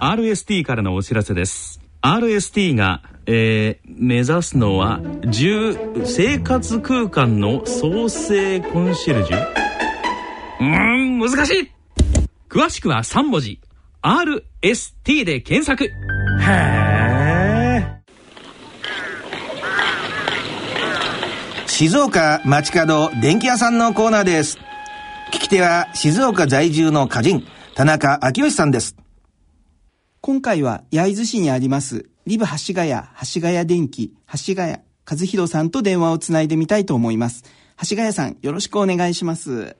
RST からのお知らせです。RST が、えー、目指すのは住生活空間の創生コンシェルジュ？うーん難しい。詳しくは3文字。RST で検索。へえ静岡町角電気屋さんのコーナーです。聞き手は静岡在住の歌人田中昭義さんです。今回は焼津市にありますリブ橋ヶ谷橋ヶ谷電気橋ヶ谷和弘さんと電話をつないでみたいと思います。橋ヶ谷さんよろしくお願いします。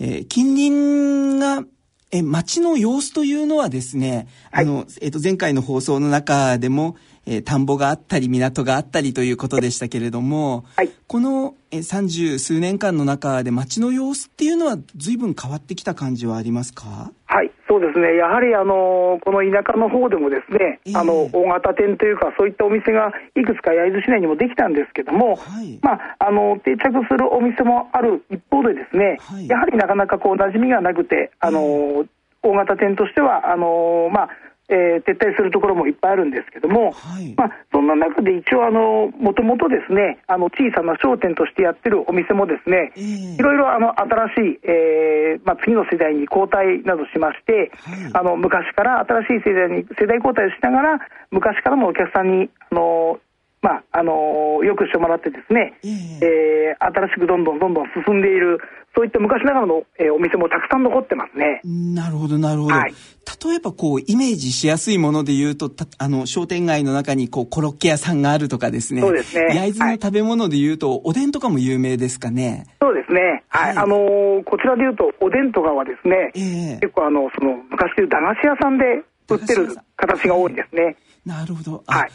えー、近隣がえ、街の様子というのはですね、はい、あの、えっ、ー、と、前回の放送の中でも、えー、田んぼがあったり、港があったりということでしたけれども、はい、この三十数年間の中で街の様子っていうのは随分変わってきた感じはありますか？はいそうですね。やはりあのこの田舎の方でもですね、えー、あの大型店というかそういったお店がいくつか焼津市内にもできたんですけども、はい、まああの定着するお店もある一方でですね、はい、やはりなかなかこう馴染みがなくてあの、えー、大型店としてはあのまあえー、撤退するところもいっぱいあるんですけども、はい、まあ、そんな中で一応あの、もともとですね、あの小さな商店としてやってるお店もですね、えー、いろいろあの新しい、えーまあ、次の世代に交代などしまして、はい、あの昔から新しい世代に世代交代をしながら、昔からのお客さんに、あのまああのよくしてもらってですね、えー、えー、新しくどんどんどんどん進んでいるそういった昔ながらの、えー、お店もたくさん残ってますね。なるほど、なるほど。はい、例えば、こう、イメージしやすいもので言うと、あの、商店街の中に、こう、コロッケ屋さんがあるとかですね。そうですね。焼津の食べ物で言うと、はい、おでんとかも有名ですかね。そうですね。はい。はい、あのー、こちらで言うと、おでんとかはですね、えー、結構あの、その、昔でいう駄菓子屋さんで売ってる形が多いですね。なるほど。はい。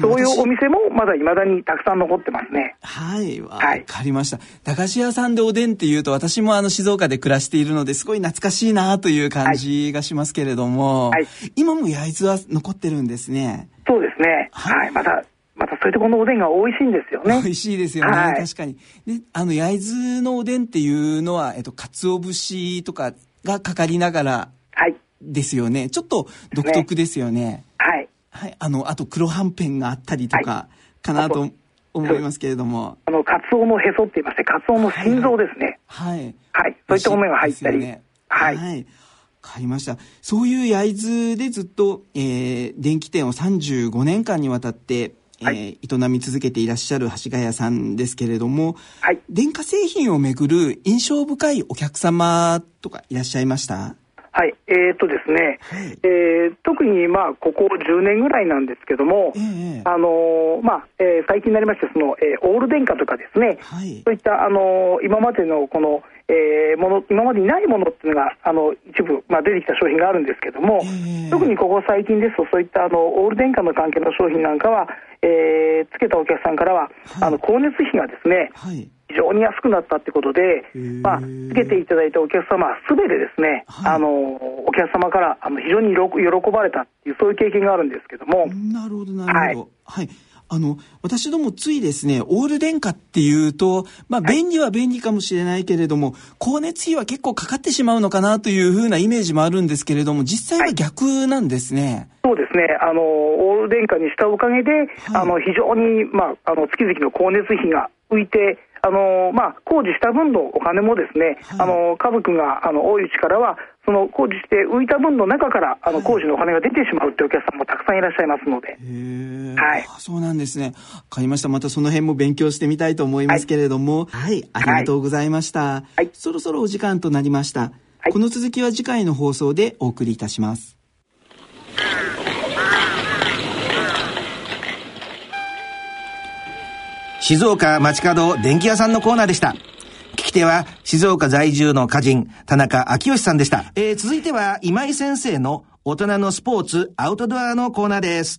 そういうお店もまだいまだにたくさん残ってますね。はい。わかりました。駄菓子屋さんでおでんっていうと、私もあの静岡で暮らしているので、すごい懐かしいなという感じがしますけれども、はい、今も焼津は残ってるんですね。そうですね。はい。はい、また、またそういうところのおでんが美味しいんですよね。美味しいですよね。はい、確かに。で、あの、焼津のおでんっていうのは、えっと、鰹節とかがかかりながら、はい。ですよね。ちょっと独特ですよね。ねはい。はい、あの、あと黒はんぺんがあったりとか、かなと思いますけれども。あの、カツオのへそって言いまして、カツオの心臓ですね。はい。はい。そういったものが入ったり。ね、はい。はい。わかりました。そういう焼津でずっと、えー、電気店を35年間にわたって、はい、えー、営み続けていらっしゃる橋ヶ谷さんですけれども、はい、電化製品をめぐる印象深いお客様とかいらっしゃいました？はい、えー、っとですね、はい、えー、特にまあここ10年ぐらいなんですけども、えー、あのまあ、えー、最近になりましてその、えー、オール電化とかですね、はい、そういったあの今までのこのえー、もの今までにないものっていうのがあの一部、まあ、出てきた商品があるんですけども、えー、特にここ最近ですとそういったあのオール電化の関係の商品なんかは、えー、つけたお客さんからは、はい、あの光熱費がですね、はい非常に安くなったってことで、まあ、つけていただいたお客様すべてですね、はい、あのお客様からあの非常に喜ばれたっていうそういう経験があるんですけども。なるほどなるほど、はい、はい。あの、私どもついですね、オール電化っていうと、まあ、便利は便利かもしれないけれども、はい、光熱費は結構かかってしまうのかなというふうなイメージもあるんですけれども、実際は逆なんですね。はい、そうですね。あの、オール電化にしたおかげで、はい、あの、非常に、まあ、あの、月々の光熱費が浮いて、あのまあ、工事した分のお金もですね、はい、あの家族があの多いうちからは、その工事して浮いた分の中からあの工事のお金が出てしまうというお客さんもたくさんいらっしゃいますので。はい、そうなんですね。わかりました。またその辺も勉強してみたいと思いますけれども、はい、はい、ありがとうございました、はい。そろそろお時間となりました。この続きは次回の放送でお送りいたします。静岡町角電気屋さんのコーナーでした。聞き手は静岡在住の歌人、田中昭義さんでした。えー、続いては今井先生の大人のスポーツアウトドアのコーナーです。